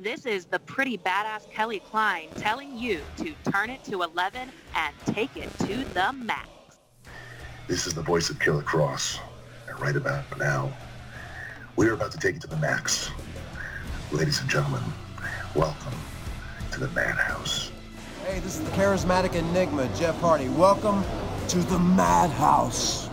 This is the pretty badass Kelly Klein telling you to turn it to 11 and take it to the max. This is the voice of Killer Kross. And right about now, we're about to take it to the max. Ladies and gentlemen, welcome to the Madhouse. Hey, this is the charismatic enigma, Jeff Hardy. Welcome to the Madhouse.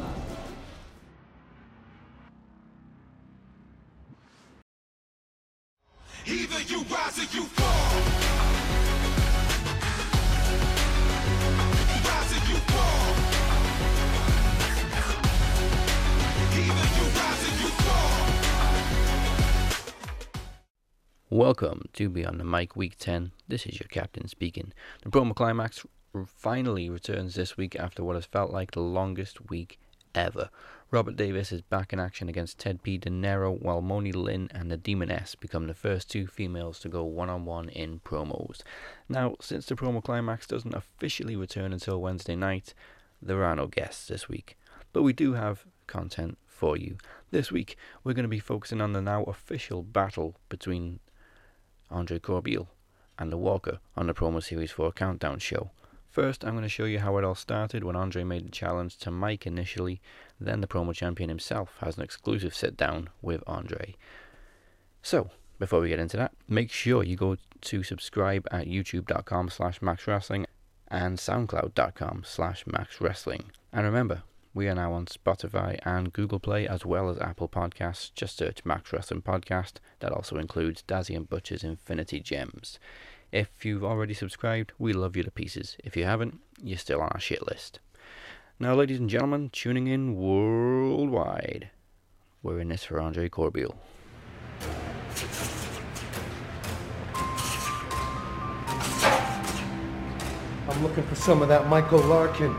Welcome to Beyond the Mic Week 10. This is your captain speaking. The promo climax finally returns this week after what has felt like the longest week ever. Robert Davis is back in action against Ted P. De Niro, while Moni Lynn and the Demoness become the first two females to go one on one in promos. Now, since the promo climax doesn't officially return until Wednesday night, there are no guests this week. But we do have content for you. This week, we're going to be focusing on the now official battle between Andre Corbeil and The Walker on the promo series for a countdown show. First, I'm going to show you how it all started when Andre made the challenge to Mike initially, then the promo champion himself has an exclusive sit down with Andre. So, before we get into that, make sure you go to subscribe at youtube.com slash maxwrestling and soundcloud.com slash maxwrestling. And remember, we are now on Spotify and Google Play as well as Apple Podcasts. Just search Max Wrestling Podcast. That also includes Dazzy and Butcher's Infinity Gems. If you've already subscribed, we love you to pieces. If you haven't, you're still on our shit list. Now, ladies and gentlemen, tuning in worldwide, we're in this for Andre Corbeil. I'm looking for some of that Michael Larkin,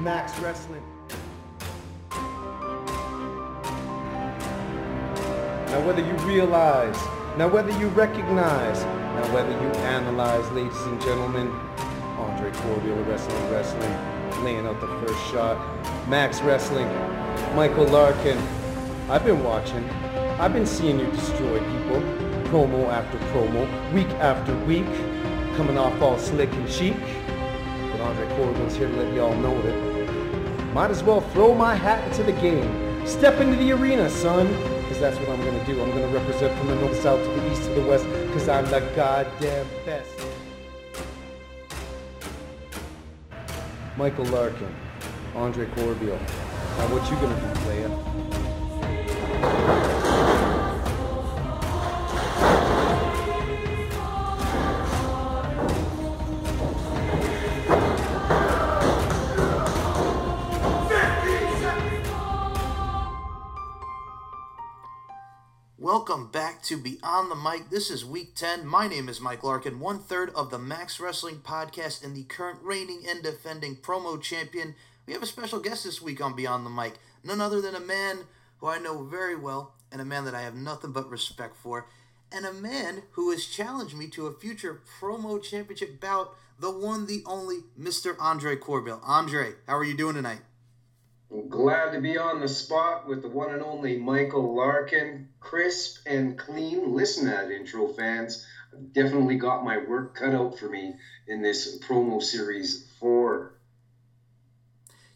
Max Wrestling. Now, whether you realize, now whether you recognize, now whether you analyze, ladies and gentlemen, Andre Corbeil, Wrestling Wrestling, laying out the first shot. Max Wrestling, Michael Larkin. I've been watching. I've been seeing you destroy people, promo after promo, week after week, coming off all slick and chic. But Andre Corbeil's here to let y'all know that might as well throw my hat into the game. Step into the arena, son. Because that's what I'm going to do. I'm going to represent from the north, south, to the east, to the west. Because I'm the goddamn best. Michael Larkin, Andre Corbeil. Now what you to do, player? Welcome back to Beyond the Mic. This is week 10. My name is Mike Larkin, one third of the Max Wrestling Podcast and the current reigning and defending promo champion. We have a special guest this week on Beyond the Mic, none other than a man who I know very well and a man that I have nothing but respect for, and a man who has challenged me to a future promo championship bout, the one, the only Mr. Andre Corbeil. Andre, how are you doing tonight? Glad to be on the spot with the one and only Michael Larkin. Crisp and clean. Listen to that intro, fans. I've definitely got my work cut out for me in this promo series four.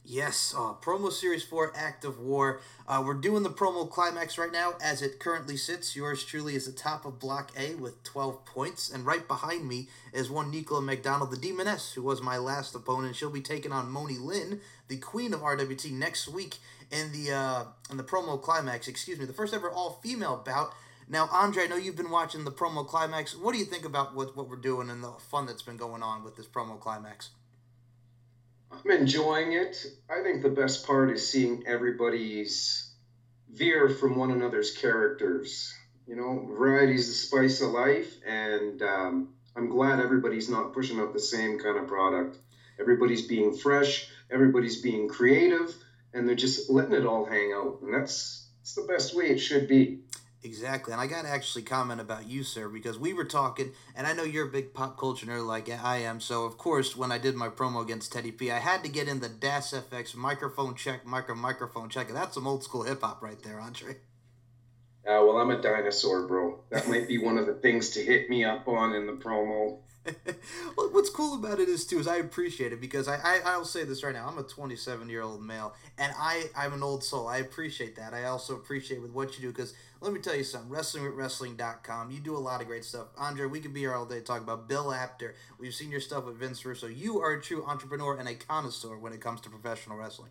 Yes, uh, promo series four, Act of War. Uh, we're doing the promo climax right now as it currently sits. Yours truly is the top of Block A with 12 points, and right behind me is one Nicola McDonald, the Demoness, who was my last opponent. She'll be taking on Moni Lynn, the Queen of RWT, next week in the uh, in the promo climax. Excuse me, the first ever all female bout. Now, Andre, I know you've been watching the promo climax. What do you think about what what we're doing and the fun that's been going on with this promo climax? I'm enjoying it. I think the best part is seeing everybody's veer from one another's characters. You know, variety is the spice of life, and um, I'm glad everybody's not pushing out the same kind of product. Everybody's being fresh, everybody's being creative, and they're just letting it all hang out, and that's, that's the best way it should be. Exactly, and I got to actually comment about you, sir, because we were talking, and I know you're a big pop culture nerd like I am. So of course, when I did my promo against Teddy P, I had to get in the Das EFX microphone check, micro microphone check, and that's some old school hip hop right there, Andre. Uh, well, I'm a dinosaur, bro. That might be one of the things to hit me up on in the promo. what's cool about it is too is I appreciate it because I, I I'll say this right now I'm a 27 year old male and I I'm an old soul. I appreciate that. I also appreciate with what you do because let me tell you something wrestling with wrestling.com you do a lot of great stuff. Andre we could be here all day talking about Bill Apter. We've seen your stuff with Vince Russo. You are a true entrepreneur and a connoisseur when it comes to professional wrestling.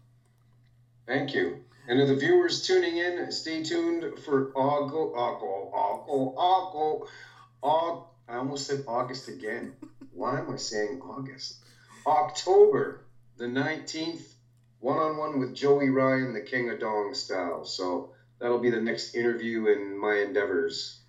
Thank you. And to the viewers tuning in, stay tuned for August, August, August, August, August. I almost said August again. Why am I saying August? October the 19th, one on one with Joey Ryan, the King of Dong style. So that'll be the next interview in my endeavors.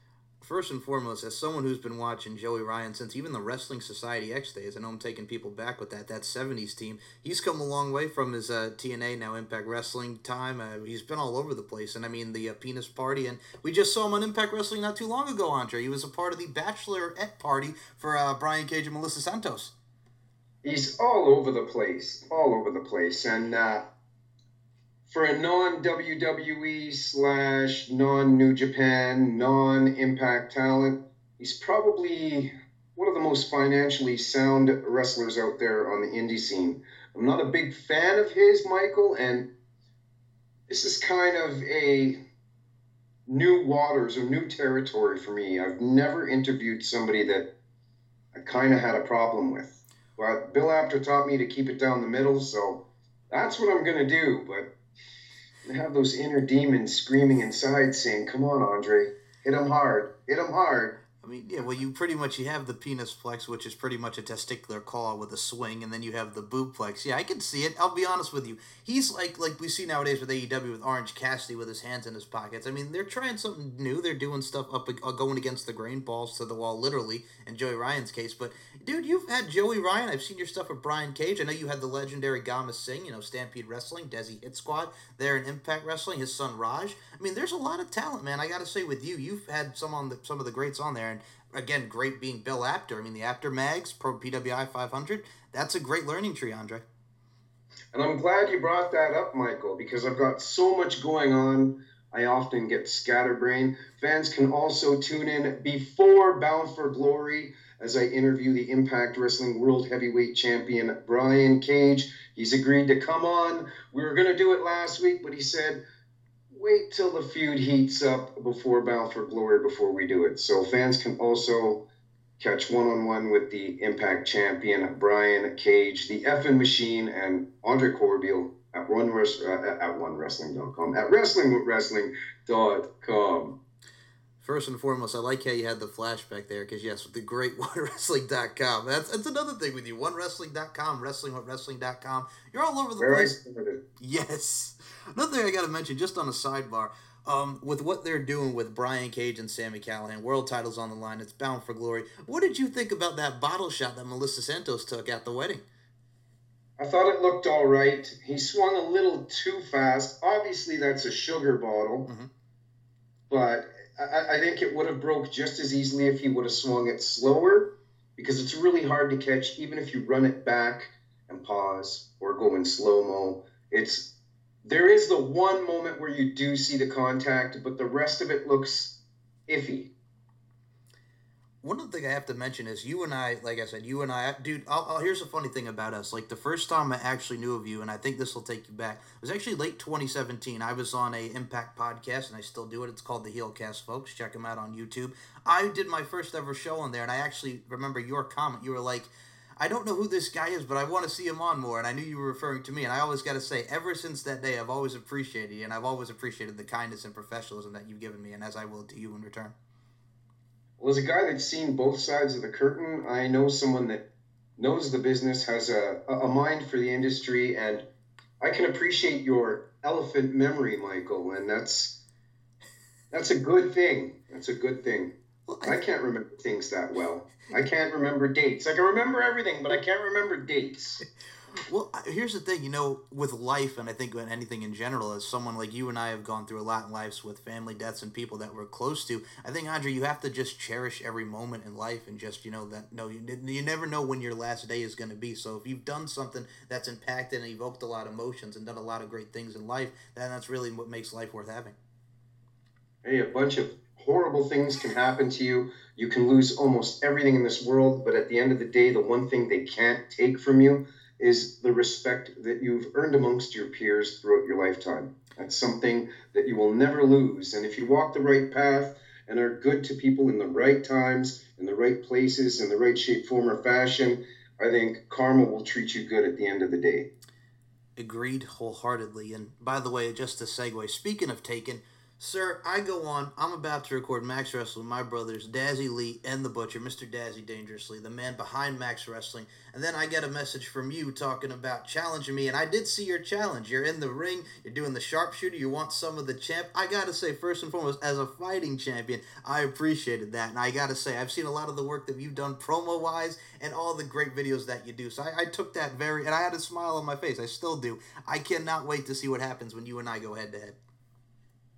First and foremost, as someone who's been watching Joey Ryan since even the Wrestling Society X days, I know I'm taking people back with that. That '70s team, he's come a long way from his uh, TNA now Impact Wrestling time. Uh, he's been all over the place, and I mean the uh, penis party, and we just saw him on Impact Wrestling not too long ago. Andre, he was a part of the Bachelorette party for uh, Brian Cage and Melissa Santos. He's all over the place, all over the place, and uh, for a non WWE slash non New Japan, non Impact talent, he's probably one of the most financially sound wrestlers out there on the indie scene. I'm not a big fan of his, Michael, and this is kind of a new waters or new territory for me. I've never interviewed somebody that I kind of had a problem with. But Bill Apter taught me to keep it down the middle, so that's what I'm going to do. But I have those inner demons screaming inside saying, Come on, Andre, hit him hard, hit him hard. I mean, yeah, well, you pretty much you have the penis flex, which is pretty much a testicular claw with a swing, and then you have the boob flex. Yeah, I can see it. I'll be honest with you. He's like like we see nowadays with AEW with Orange Cassidy with his hands in his pockets. I mean, they're trying something new. They're doing stuff up uh, going against the grain, balls to the wall, literally. In Joey Ryan's case, but dude, you've had Joey Ryan. I've seen your stuff with Brian Cage. I know you had the legendary Gama Singh. You know, Stampede Wrestling, Desi Hit Squad. There in Impact Wrestling. His son Raj. I mean, there's a lot of talent, man. I got to say, with you, you've had some on the some of the greats on there, and again, great being Bill Apter. I mean, the Apter Mags, Pro PWI 500, that's a great learning tree, Andre. And I'm glad you brought that up, Michael, because I've got so much going on. I often get scatterbrained. Fans can also tune in before Bound for Glory as I interview the Impact Wrestling World Heavyweight Champion Brian Cage. He's agreed to come on. We were going to do it last week, but he said, wait till the feud heats up before Bound for Glory before we do it. So fans can also catch one on one with the Impact champion Brian Cage, the effing machine, and Andre Corbeil at one uh, at onewrestling.com at wrestlingwrestling.com. First and foremost, I like how you had the flashback there because yes, with the great onewrestling.com. That's that's another thing with you. Onewrestling.com, wrestlingwrestling.com. You're all over the I place. Yes. Another thing I got to mention, just on a sidebar, um, with what they're doing with Brian Cage and Sami Callihan, world titles on the line, it's bound for glory. What did you think about that bottle shot that Melissa Santos took at the wedding? I thought it looked all right. He swung a little too fast. Obviously, that's a sugar bottle, Mhm. but I, I think it would have broke just as easily if he would have swung it slower, because it's really hard to catch, even if you run it back and pause or go in slow mo. It's there is the one moment where you do see the contact, but the rest of it looks iffy. One other thing I have to mention is you and I, like I said, you and I, dude. I'll, I'll, here's a funny thing about us. Like the first time I actually knew of you, and I think this will take you back. It was actually late 2017. I was on a Impact podcast, and I still do it. It's called the Heelcast, folks. Check them out on YouTube. I did my first ever show on there, and I actually remember your comment. You were like, "I don't know who this guy is, but I want to see him on more." And I knew you were referring to me. And I always got to say, ever since that day, I've always appreciated you, and I've always appreciated the kindness and professionalism that you've given me, and as I will to you in return. Well, as a guy that's seen both sides of the curtain, I know someone that knows the business, has a, a mind for the industry, and I can appreciate your elephant memory, Michael, and that's that's a good thing. That's a good thing. Well, I can't remember things that well. I can't remember dates. I can remember everything, but I can't remember dates. Well, here's the thing, you know, with life, and I think with anything in general, as someone like you and I have gone through a lot in lives with family deaths and people that we're close to, I think, Andre, you have to just cherish every moment in life and just, you know, that, no, you, you never know when your last day is going to be. So if you've done something that's impacted and evoked a lot of emotions and done a lot of great things in life, then that's really what makes life worth having. Hey, a bunch of horrible things can happen to you. You can lose almost everything in this world, but at the end of the day, the one thing they can't take from you is the respect that you've earned amongst your peers throughout your lifetime. That's something that you will never lose. And if you walk the right path and are good to people in the right times, in the right places, in the right shape, form, or fashion, I think karma will treat you good at the end of the day. Agreed wholeheartedly. And by the way, just a segue, speaking of taken, sir, I go on. I'm about to record Max Wrestling my brothers, Dazzy Lee and the Butcher, Mr. Dazzy Dangerously, the man behind Max Wrestling. And then I get a message from you talking about challenging me. And I did see your challenge. You're in the ring, you're doing the sharpshooter, you want some of the champ. I gotta say, first and foremost, as a fighting champion, I appreciated that. And I gotta say, I've seen a lot of the work that you've done promo wise and all the great videos that you do. So I, I took that very, and I had a smile on my face. I still do. I cannot wait to see what happens when you and I go head to head.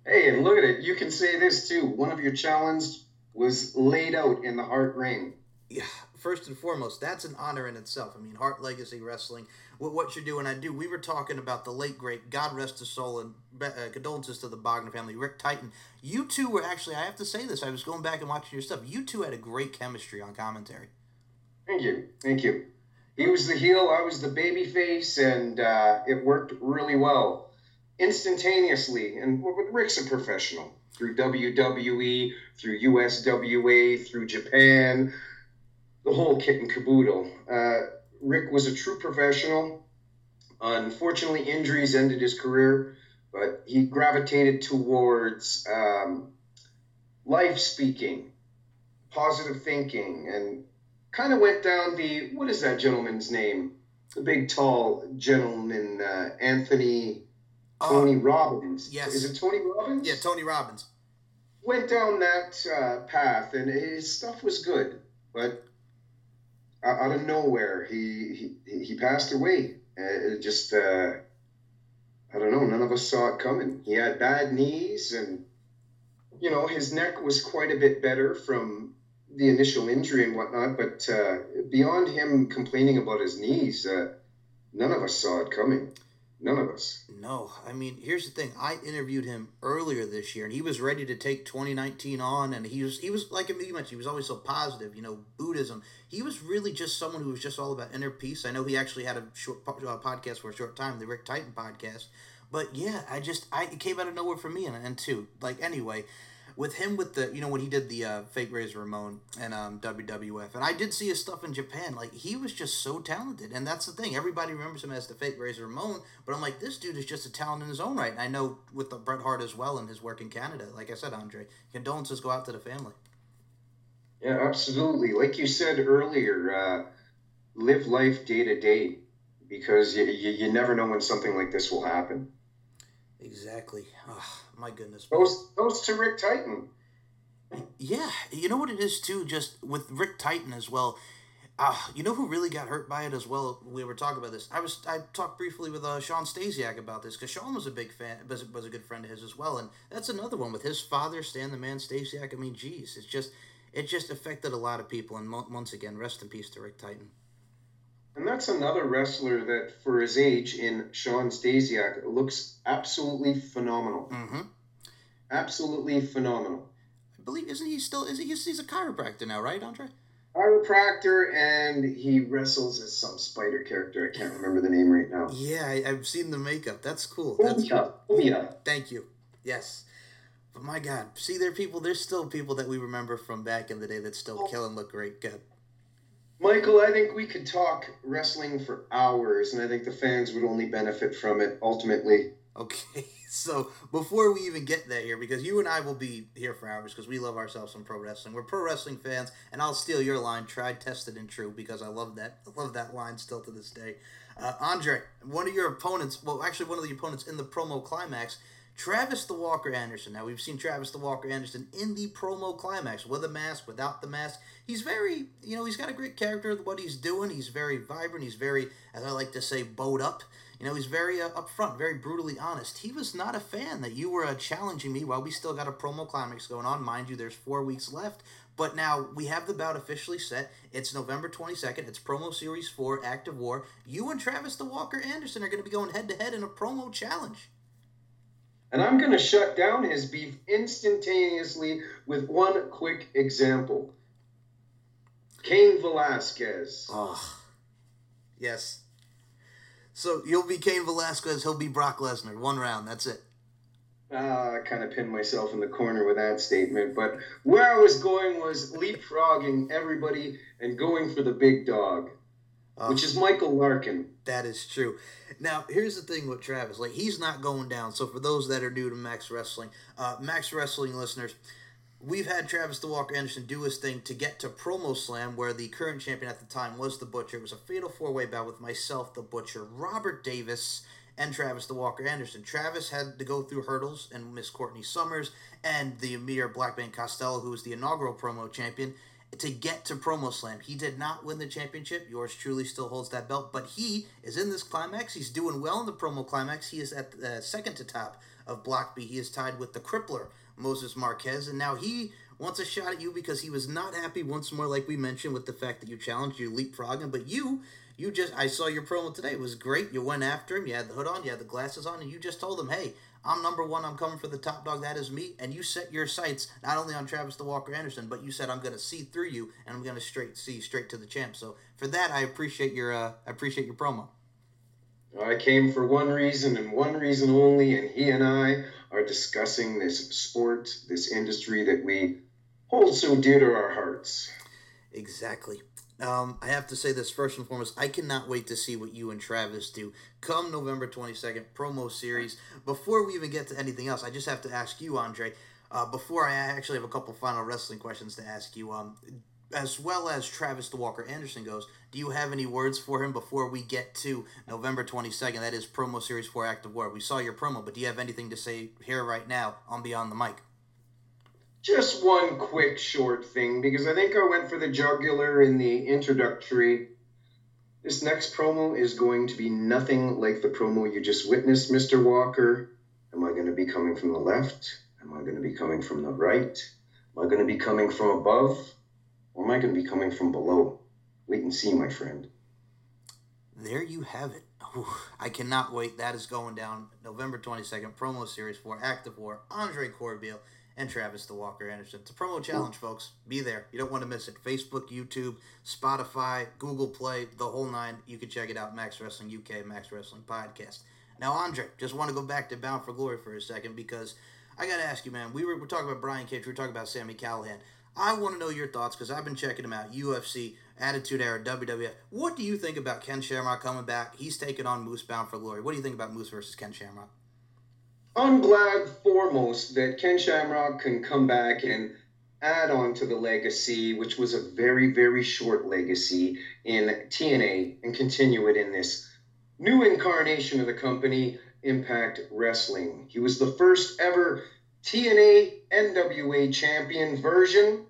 Hey, and look at it. You can say this too. One of your challenges was laid out in the Hart Ring. Yeah, first and foremost, that's an honor in itself. I mean, Hart Legacy Wrestling, what, what you're doing, I do. We were talking about the late, great, God rest his soul, and uh, condolences to the Bognar family, Rick Titan. You two were actually, I have to say this, I was going back and watching your stuff. You two had a great chemistry on commentary. Thank you. Thank you. He was the heel, I was the baby face, and uh, it worked really well instantaneously. And Rick's a professional through WWE, through USWA, through Japan, the whole kit and caboodle. Uh, Rick was a true professional. Unfortunately, injuries ended his career, but he gravitated towards um, life speaking, positive thinking, and kind of went down the what is that gentleman's name? The big, tall gentleman, uh, Anthony Tony Robbins. yes. Is it Tony Robbins? Yeah, Tony Robbins. Went down that uh, path, and his stuff was good, but out of nowhere, he he, he passed away. Uh, it just uh, I don't know. None of us saw it coming. He had bad knees, and you know his neck was quite a bit better from the initial injury and whatnot. But uh, beyond him complaining about his knees, uh, none of us saw it coming. None of us. No, I mean, here's the thing. I interviewed him earlier this year, and he was ready to take 2019 on, and he was he was like you mentioned, he was always so positive. You know, Buddhism. He was really just someone who was just all about inner peace. I know he actually had a short po- uh, podcast for a short time, the Rick Titan podcast. But yeah, I just I it came out of nowhere for me, and and too like anyway. With him, with the you know when he did the uh, fake Razor Ramon and um, WWF, and I did see his stuff in Japan. Like he was just so talented, and that's the thing. Everybody remembers him as the fake Razor Ramon, but I'm like, this dude is just a talent in his own right. And I know with the Bret Hart as well and his work in Canada. Like I said, Andre, condolences go out to the family. Yeah, absolutely. Like you said earlier, uh, live life day to day because you, you, you never know when something like this will happen. Exactly. Oh, my goodness. Goes, goes to Rick Titan. Yeah, you know what it is too. Just with Rick Titan as well. Uh, you know who really got hurt by it as well? We were talking about this. I was I talked briefly with uh, Shawn Stasiak about this because Shawn was a big fan, was, was a good friend of his as well, and that's another one with his father, Stan the Man Stasiak. I mean, geez, it's just it just affected a lot of people. And mo- once again, rest in peace to Rick Titan. And that's another wrestler that, for his age, in Shawn Stasiak, looks absolutely phenomenal. Mm-hmm. Absolutely phenomenal. I believe isn't he still? Is he? He's, he's a chiropractor now, right, Andre? Chiropractor, and he wrestles as some spider character. I can't remember the name right now. Yeah, I, I've seen the makeup. That's cool. That's Omia. Omia. Thank you. Yes. But my God, see, there are people. There's still people that we remember from back in the day that still kill and look great. Good. Michael, I think we could talk wrestling for hours, and I think the fans would only benefit from it ultimately. Okay, so before we even get there here, because you and I will be here for hours because we love ourselves some pro wrestling. We're pro wrestling fans, and I'll steal your line, tried, tested, and true, because I love that. I love that line still to this day. Uh, Andre, one of your opponents, well, actually one of the opponents in the promo climax, Travis the Walker Anderson. Now we've seen Travis the Walker Anderson in the promo climax with a mask, without the mask. He's very, you know, he's got a great character. What he's doing, he's very vibrant. He's very, as I like to say, bowed up. You know, he's very uh, upfront, very brutally honest. He was not a fan that you were uh, challenging me while we still got a promo climax going on. Mind you, there's four weeks left. But now we have the bout officially set. It's November 22nd. It's promo series 4, Act of War. You and Travis the Walker Anderson are going to be going head to head in a promo challenge. And I'm going to shut down his beef instantaneously with one quick example. Cain Velasquez. Oh, yes. So you'll be Cain Velasquez. He'll be Brock Lesnar. One round. That's it. Ah, I kind of pinned myself in the corner with that statement. But where I was going was leapfrogging everybody and going for the big dog, Uh, which is Michael Larkin. That is true. Now, here's the thing with Travis. Like, he's not going down. So, for those that are new to Max Wrestling, uh, Max Wrestling listeners, we've had Travis the Walker Anderson do his thing to get to Promo Slam, where the current champion at the time was the Butcher. It was a fatal four way bout with myself, the Butcher, Robert Davis, and Travis the Walker Anderson. Travis had to go through hurdles and Miss Courtney Summers and the Amir Blackman Costello, who was the inaugural promo champion, to get to Promo Slam. He did not win the championship. Yours truly still holds that belt, but he is in this climax. He's doing well in the Promo Climax. He is at the second to top of Block B. He is tied with the Crippler, Moses Marquez, and now he wants a shot at you because he was not happy once more, like we mentioned, with the fact that you challenged, you leapfrogging, but you. You just, I saw your promo today. It was great. You went after him. You had the hood on. You had the glasses on, and you just told him, "Hey, I'm number one. I'm coming for the top dog. That is me." And you set your sights not only on Travis the Walker Anderson, but you said, "I'm going to see through you, and I'm going to straight see straight to the champ." So for that, I appreciate your, uh, I appreciate your promo. I came for one reason and one reason only, and he and I are discussing this sport, this industry that we hold so dear to our hearts. Exactly. Um, I have to say this first and foremost. I cannot wait to see what you and Travis do come November 22nd, promo series. Before we even get to anything else, I just have to ask you, Andre. Uh, before I actually have a couple final wrestling questions to ask you, um, as well as Travis the Walker Anderson goes, do you have any words for him before we get to November 22nd? That is promo series for Act of War. We saw your promo, but do you have anything to say here right now on Beyond the Mic? Just one quick short thing, because I think I went for the jugular in the introductory. This next promo is going to be nothing like the promo you just witnessed, Mr. Walker. Am I going to be coming from the left? Am I going to be coming from the right? Am I going to be coming from above? Or am I going to be coming from below? Wait and see, my friend. There you have it. I cannot wait. That is going down November 22nd, promo series for Act of War, Andre Corbeil, and Travis the Walker Anderson. It's a promo challenge, folks. Be there. You don't want to miss it. Facebook, YouTube, Spotify, Google Play, the whole nine. You can check it out. Max Wrestling UK, Max Wrestling Podcast. Now, Andre, just want to go back to Bound for Glory for a second because I got to ask you, man. We were, we're talking about Brian Cage. We were talking about Sami Callihan. I want to know your thoughts because I've been checking him out. UFC, Attitude Era, WWF. What do you think about Ken Shamrock coming back? He's taking on Moose Bound for Glory. What do you think about Moose versus Ken Shamrock? I'm glad foremost that Ken Shamrock can come back and add on to the legacy, which was a very, very short legacy in TNA, and continue it in this new incarnation of the company, Impact Wrestling. He was the first ever TNA NWA champion version.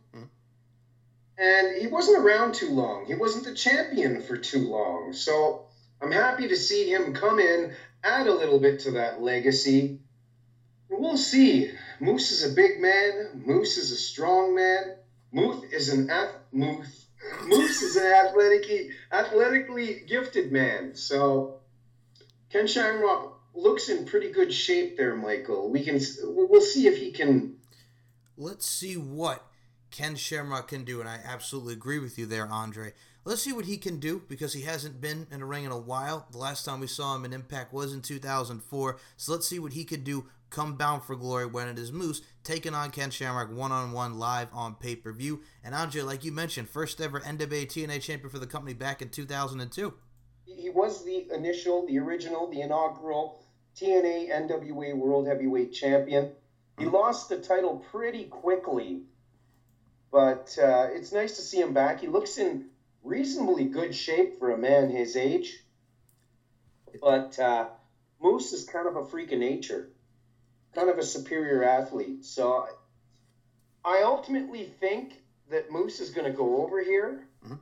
And he wasn't around too long. He wasn't the champion for too long. So I'm happy to see him come in, add a little bit to that legacy. We'll see. Moose is a big man. Moose is a strong man. Moose is an ath- Moose. Moose is an athletically athletically gifted man. So Ken Shamrock looks in pretty good shape there, Michael. We can we'll see if he can. Let's see what Ken Shamrock can do, and I absolutely agree with you there, Andre. Let's see what he can do because he hasn't been in a ring in a while. The last time we saw him in Impact was in 2004. So let's see what he can do come Bound for Glory when it is Moose taking on Ken Shamrock one on one live on pay per view. And Andre, like you mentioned, first ever NWA TNA champion for the company back in 2002. He was the initial, the original, the inaugural TNA NWA World Heavyweight Champion. He lost the title pretty quickly, but uh, it's nice to see him back. He looks in reasonably good shape for a man his age. But uh, Moose is kind of a freak of nature, kind of a superior athlete. So I ultimately think that Moose is going to go over here. Mm-hmm.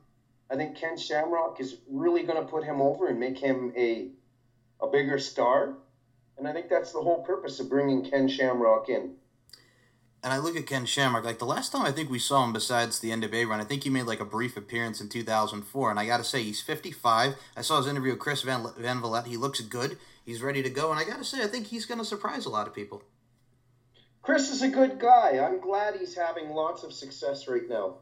I think Ken Shamrock is really going to put him over and make him a a bigger star. And I think that's the whole purpose of bringing Ken Shamrock in. And I look at Ken Shamrock, like the last time I think we saw him besides the NWA run, I think he made like a brief appearance in 2004. And I got to say, he's 55. I saw his interview with Chris Van, Van Vliet. He looks good. He's ready to go. And I got to say, I think he's going to surprise a lot of people. Chris is a good guy. I'm glad he's having lots of success right now.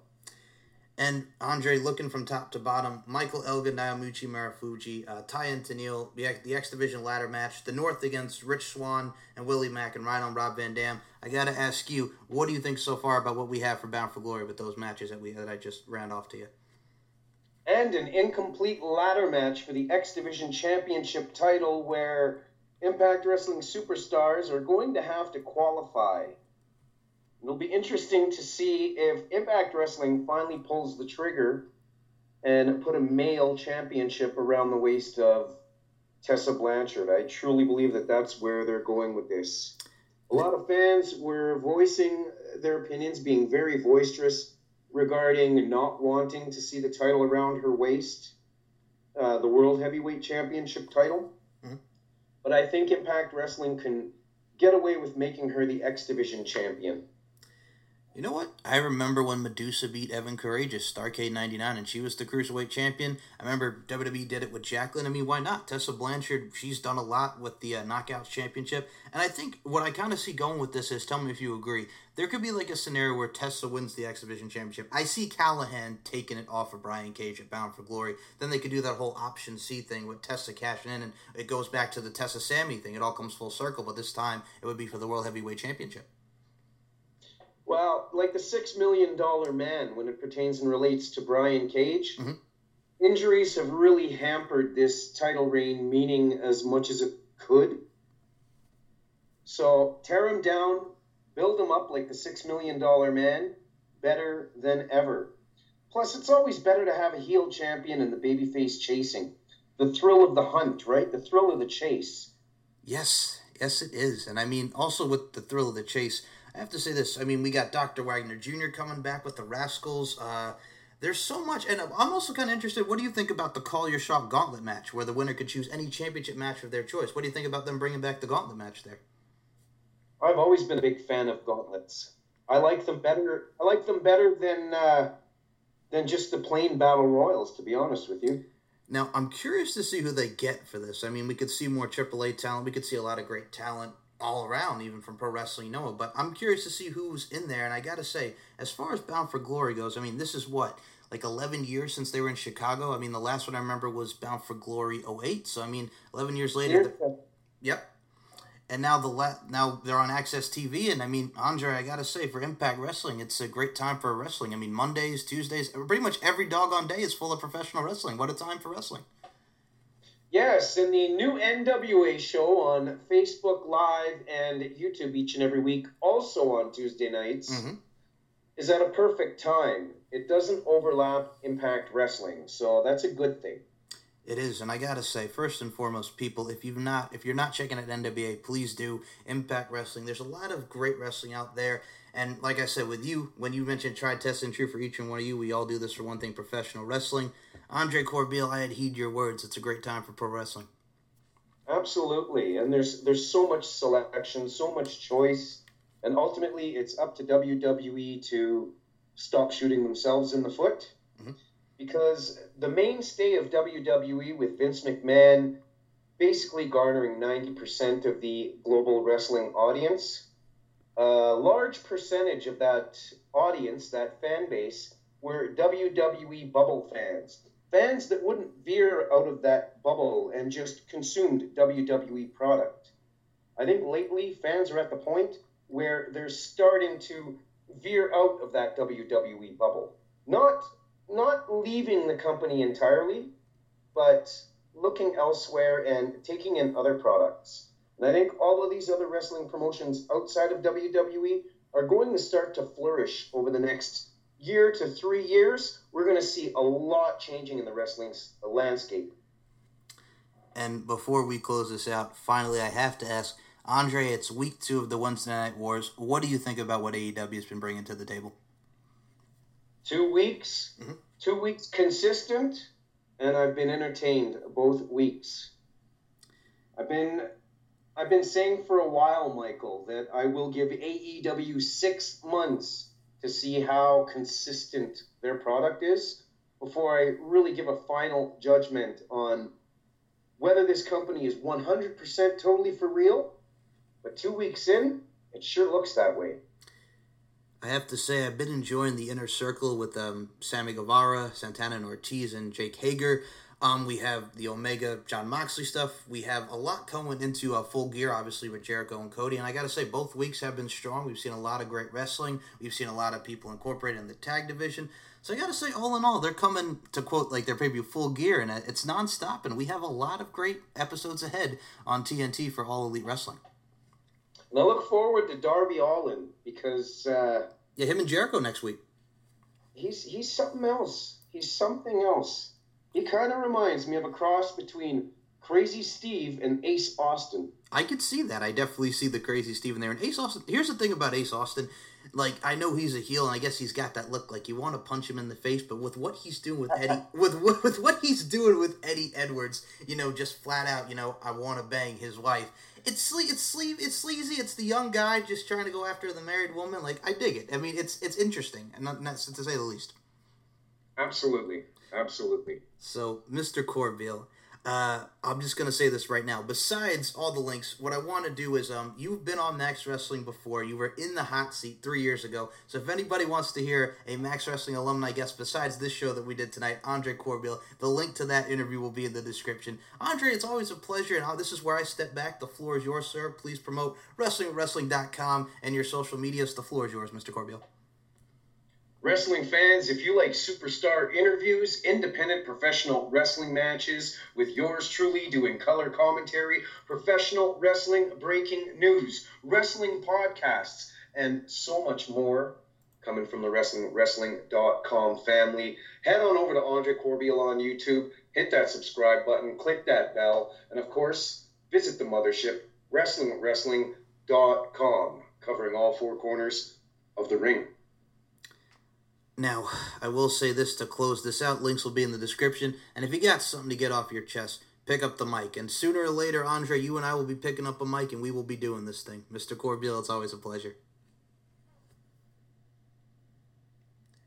And Andre, looking from top to bottom, Michael Elgin, Naomichi Marufuji, uh, Ty and Tennille, the, X- the X Division ladder match, the North against Rich Swann and Willie Mack and Rhino and Rob Van Dam. I got to ask you, what do you think so far about what we have for Bound for Glory with those matches that we that I just ran off to you? And an incomplete ladder match for the X Division Championship title where Impact Wrestling superstars are going to have to qualify. It'll be interesting to see if Impact Wrestling finally pulls the trigger and put a male championship around the waist of Tessa Blanchard. I truly believe that that's where they're going with this. A lot of fans were voicing their opinions, being very boisterous regarding not wanting to see the title around her waist, uh, the World Heavyweight Championship title. Mhm. But I think Impact Wrestling can get away with making her the X Division champion. You know what? I remember when Madusa beat Evan Karagias, Starrcade 99, and she was the Cruiserweight champion. I remember WWE did it with Jacqueline. I mean, why not? Tessa Blanchard, she's done a lot with the uh, Knockouts Championship. And I think what I kind of see going with this is, tell me if you agree, there could be like a scenario where Tessa wins the X Division Championship. I see Callihan taking it off of Brian Cage at Bound for Glory. Then they could do that whole option C thing with Tessa cashing in, and it goes back to the Tessa Sammy thing. It all comes full circle, but this time it would be for the World Heavyweight Championship. Well, like the six million dollar man when it pertains and relates to Brian Cage, Mhm. injuries have really hampered this title reign, meaning as much as it could. So tear him down, build him up like the six million dollar man, better than ever. Plus, it's always better to have a heel champion and the babyface chasing. The thrill of the hunt, right? The thrill of the chase. Yes, yes, it is. And I mean, also with the thrill of the chase, I have to say this. I mean, we got Dr. Wagner Jr. coming back with the Rascalz. Uh, there's so much. And I'm also kind of interested. What do you think about the Call Your Shot Gauntlet match, where the winner could choose any championship match of their choice? What do you think about them bringing back the Gauntlet match there? I've always been a big fan of gauntlets. I like them better. I like them better than uh, than just the plain battle royals. To be honest with you. Now, I'm curious to see who they get for this. I mean, we could see more AAA talent. We could see a lot of great talent all around, even from Pro Wrestling Noah. But I'm curious to see who's in there. And I got to say, as far as Bound for Glory goes, I mean, this is what, like 11 years since they were in Chicago? I mean, the last one I remember was Bound for Glory 08. So, I mean, 11 years later. the- Yep. And now the la- now they're on AXS TV, and I mean, Andre, I gotta say, for Impact Wrestling, it's a great time for wrestling. I mean, Mondays, Tuesdays, pretty much every doggone day is full of professional wrestling. What a time for wrestling! Yes, and the new NWA show on Facebook Live and YouTube each and every week, also on Tuesday nights, Mhm. is at a perfect time. It doesn't overlap Impact Wrestling, so that's a good thing. It is, and I gotta say, first and foremost, people, if you've not, if you're not checking out NWA, please do. Impact Wrestling. There's a lot of great wrestling out there, and like I said, with you, when you mentioned tried, test, and true for each and one of you, we all do this for one thing: professional wrestling. Andre Corbeil, I had heed your words. It's a great time for pro wrestling. Absolutely, and there's there's so much selection, so much choice, and ultimately it's up to WWE to stop shooting themselves in the foot, Mhm. because the mainstay of WWE with Vince McMahon basically garnering ninety percent of the global wrestling audience, a large percentage of that audience, that fan base, were WWE bubble fans fans that wouldn't veer out of that bubble and just consumed WWE product. I think lately fans are at the point where they're starting to veer out of that WWE bubble. Not not leaving the company entirely, but looking elsewhere and taking in other products. And I think all of these other wrestling promotions outside of WWE are going to start to flourish over the next year to three years, we're going to see a lot changing in the wrestling landscape. And before we close this out, finally, I have to ask Andre. It's week two of the Wednesday Night Wars. What do you think about what AEW has been bringing to the table? Two weeks, Mhm. two weeks consistent, and I've been entertained both weeks. I've been, I've been saying for a while, Michael, that I will give AEW six months to see how consistent their product is before I really give a final judgment on whether this company is 100% totally for real. But two weeks in, It sure looks that way. I have to say, I've been enjoying the inner circle with um, Sammy Guevara, Santana and Ortiz, and Jake Hager. Um, we have the Omega Jon Moxley stuff. We have a lot coming into uh, full gear, obviously, with Jericho and Cody. And I got to say, both weeks have been strong. We've seen a lot of great wrestling. We've seen a lot of people incorporated in the tag division. So I got to say, all in all, they're coming to quote like their pay-per-view full gear, and it's nonstop. And we have a lot of great episodes ahead on TNT for All Elite Wrestling. And I look forward to Darby Allin because uh, Yeah, him and Jericho next week. he's he's something else. He's something else. He kind of reminds me of a cross between Crazy Steve and Ace Austin. I could see that. I definitely see the crazy Steven there. And Ace Austin, here's the thing about Ace Austin. Like, I know he's a heel, and I guess he's got that look like you want to punch him in the face, but with what he's doing with Eddie, with, with, with what he's doing with Eddie Edwards, you know, just flat out, you know, I want to bang his wife. It's sle- it's sleeve, it's sleazy. It's the young guy just trying to go after the married woman. Like, I dig it. I mean, it's it's interesting, and not, not to say the least. Absolutely, absolutely. So, Mr. Corbeil, uh, I'm just gonna say this right now. Besides all the links, what I want to do is, um, you've been on Max Wrestling before. You were in the hot seat three years ago. So, if anybody wants to hear a Max Wrestling alumni guest besides this show that we did tonight, Andre Corbeil, the link to that interview will be in the description. Andre, it's always a pleasure, and this is where I step back. The floor is yours, sir. Please promote WrestlingWrestling.com and your social medias. The floor is yours, Mr. Corbeil. Wrestling fans, if you like superstar interviews, independent professional wrestling matches with yours truly doing color commentary, professional wrestling breaking news, wrestling podcasts, and so much more coming from the wrestlingwrestling.com family, head on over to Andre Corbeil on YouTube, hit that subscribe button, click that bell, and of course, visit the mothership, wrestlingwrestling.com, covering all four corners of the ring. Now, I will say this to close this out. Links will be in the description. And if you got something to get off your chest, pick up the mic. And sooner or later, Andre, you and I will be picking up a mic and we will be doing this thing. Mr. Corbeil, it's always a pleasure.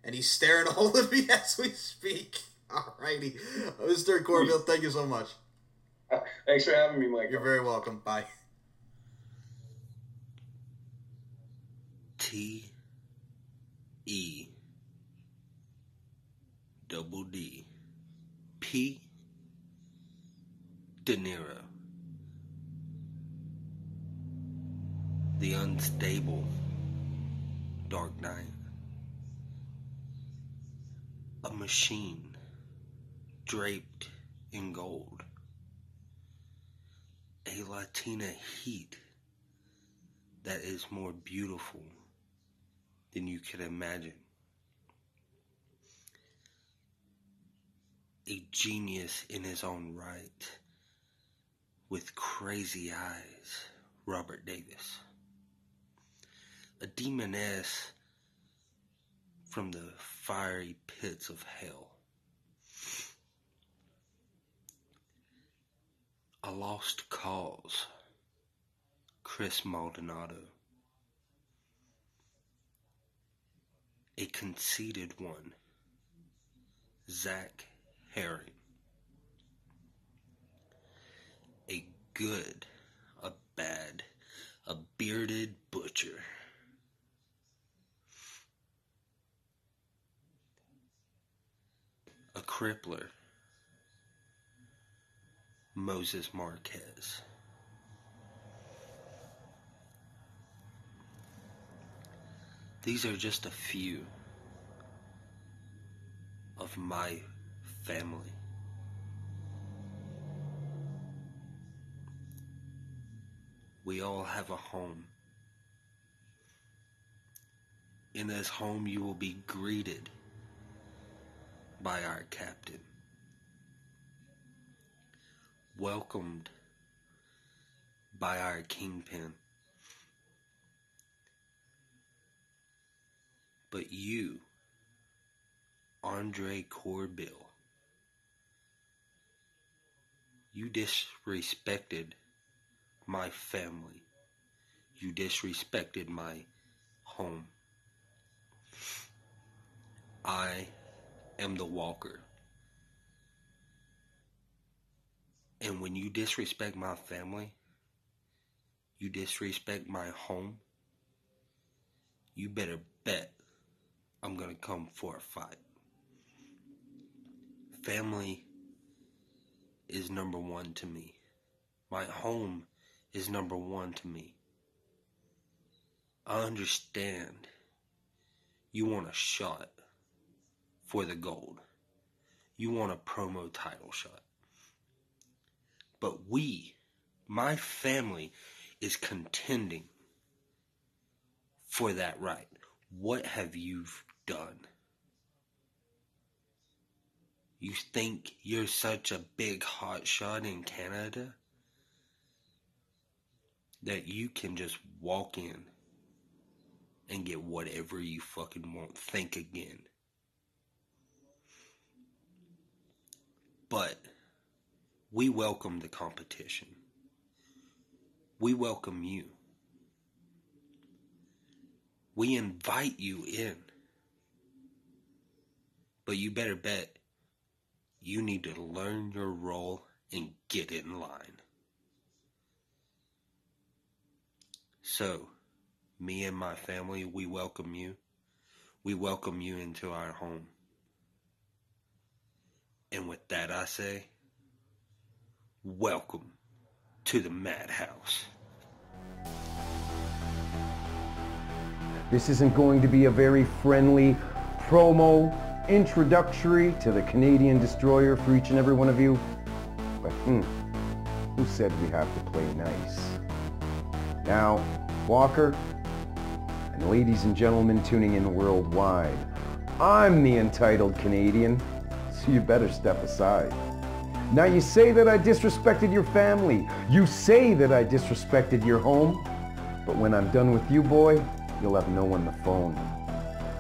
And he's staring a hold of me as we speak. Alrighty. Mr. Corbeil, thank you so much. Thanks for having me, Mike. You're very welcome. Bye. T E double D P De Niro. The unstable Dark Knight. A machine draped in gold. A Latina heat that is more beautiful than you could imagine. A genius in his own right, with crazy eyes, Robert Davis. A demoness from the fiery pits of hell. A lost cause, Chris Maldonado. A conceited one, Zach Herring. A good, a bad, a bearded butcher. A crippler, Moses Marquez. These are just a few of my family. We all have a home. In this home, you will be greeted by our captain, welcomed by our kingpin. But you, Andre Corbeil, you disrespected my family. You disrespected my home. I am the walker. And when you disrespect my family, you disrespect my home, you better bet I'm gonna come for a fight. Family is number one to me. My home is number one to me. I understand you want a shot for the gold. You want a promo title shot. But we, my family, is contending for that right. What have you done? You think you're such a big hotshot in Canada that you can just walk in and get whatever you fucking want. Think again. But we welcome the competition. We welcome you. We invite you in. But you better bet you need to learn your role and get in line. So, me and my family, we welcome you. We welcome you into our home. And with that, I say, welcome to the Madhouse. This isn't going to be a very friendly promo introductory to the Canadian Destroyer for each and every one of you. But hmm, who said we have to play nice? Now, Walker, and ladies and gentlemen tuning in worldwide, I'm the entitled Canadian, so you better step aside. Now you say that I disrespected your family. You say that I disrespected your home. But when I'm done with you, boy, you'll have no one to phone.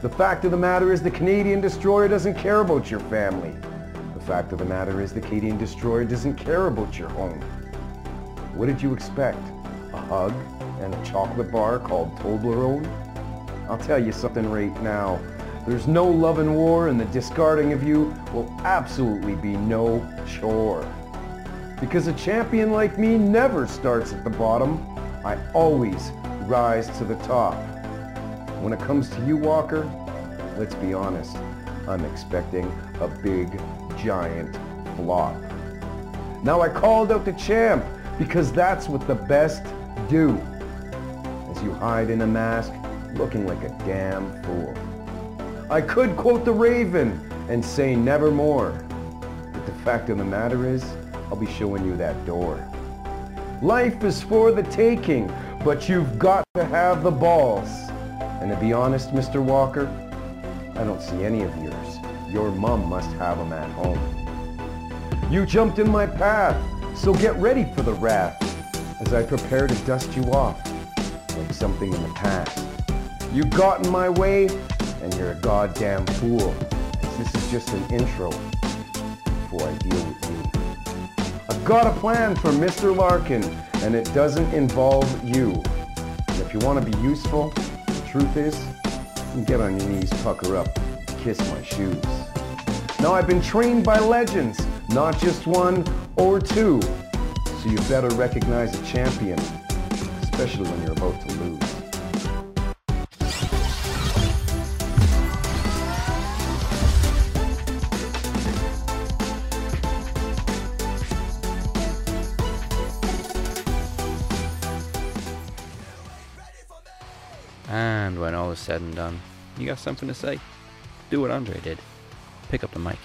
The fact of the matter is the Canadian Destroyer doesn't care about your family. The fact of the matter is the Canadian Destroyer doesn't care about your home. What did you expect? A hug and a chocolate bar called Toblerone? I'll tell you something right now. There's no love and war and the discarding of you will absolutely be no chore. Because a champion like me never starts at the bottom. I always rise to the top. When it comes to you, Walker, let's be honest. I'm expecting a big, giant flop. Now I called out the champ because that's what the best do. As you hide in a mask, looking like a damn fool. I could quote the Raven and say nevermore. But the fact of the matter is, I'll be showing you that door. Life is for the taking, but you've got to have the balls. And to be honest, Mr. Walker, I don't see any of yours. Your mum must have them at home. You jumped in my path, so get ready for the wrath as I prepare to dust you off like something in the past. You got in my way, and you're a goddamn fool. This is just an intro before I deal with you. I've got a plan for Mr. Larkin, and it doesn't involve you. And if you want to be useful, truth is, get on your knees, pucker up, kiss my shoes. Now I've been trained by legends, not just one or two. So you better recognize a champion, especially when you're about to lose. Is said and done, you got something to say? Do what Andre did. Pick up the mic.